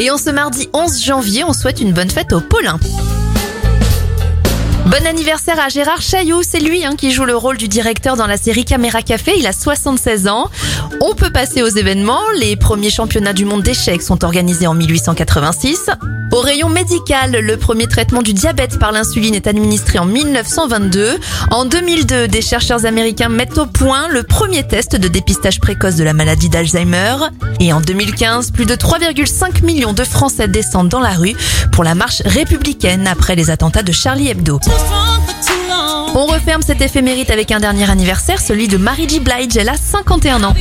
Et en ce mardi 11 janvier, on souhaite une bonne fête aux Paulins. Bon anniversaire à Gérard Chaillot, c'est lui hein, qui joue le rôle du directeur dans la série Caméra Café, il a 76 ans. On peut passer aux événements, les premiers championnats du monde d'échecs sont organisés en 1886. Au rayon médical, le premier traitement du diabète par l'insuline est administré en 1922. En 2002, des chercheurs américains mettent au point le premier test de dépistage précoce de la maladie d'Alzheimer. Et en 2015, plus de 3,5 millions de Français descendent dans la rue pour la marche républicaine après les attentats de Charlie Hebdo. On referme cet éphémérite avec un dernier anniversaire, celui de Mary J. Blige. Elle a 51 ans.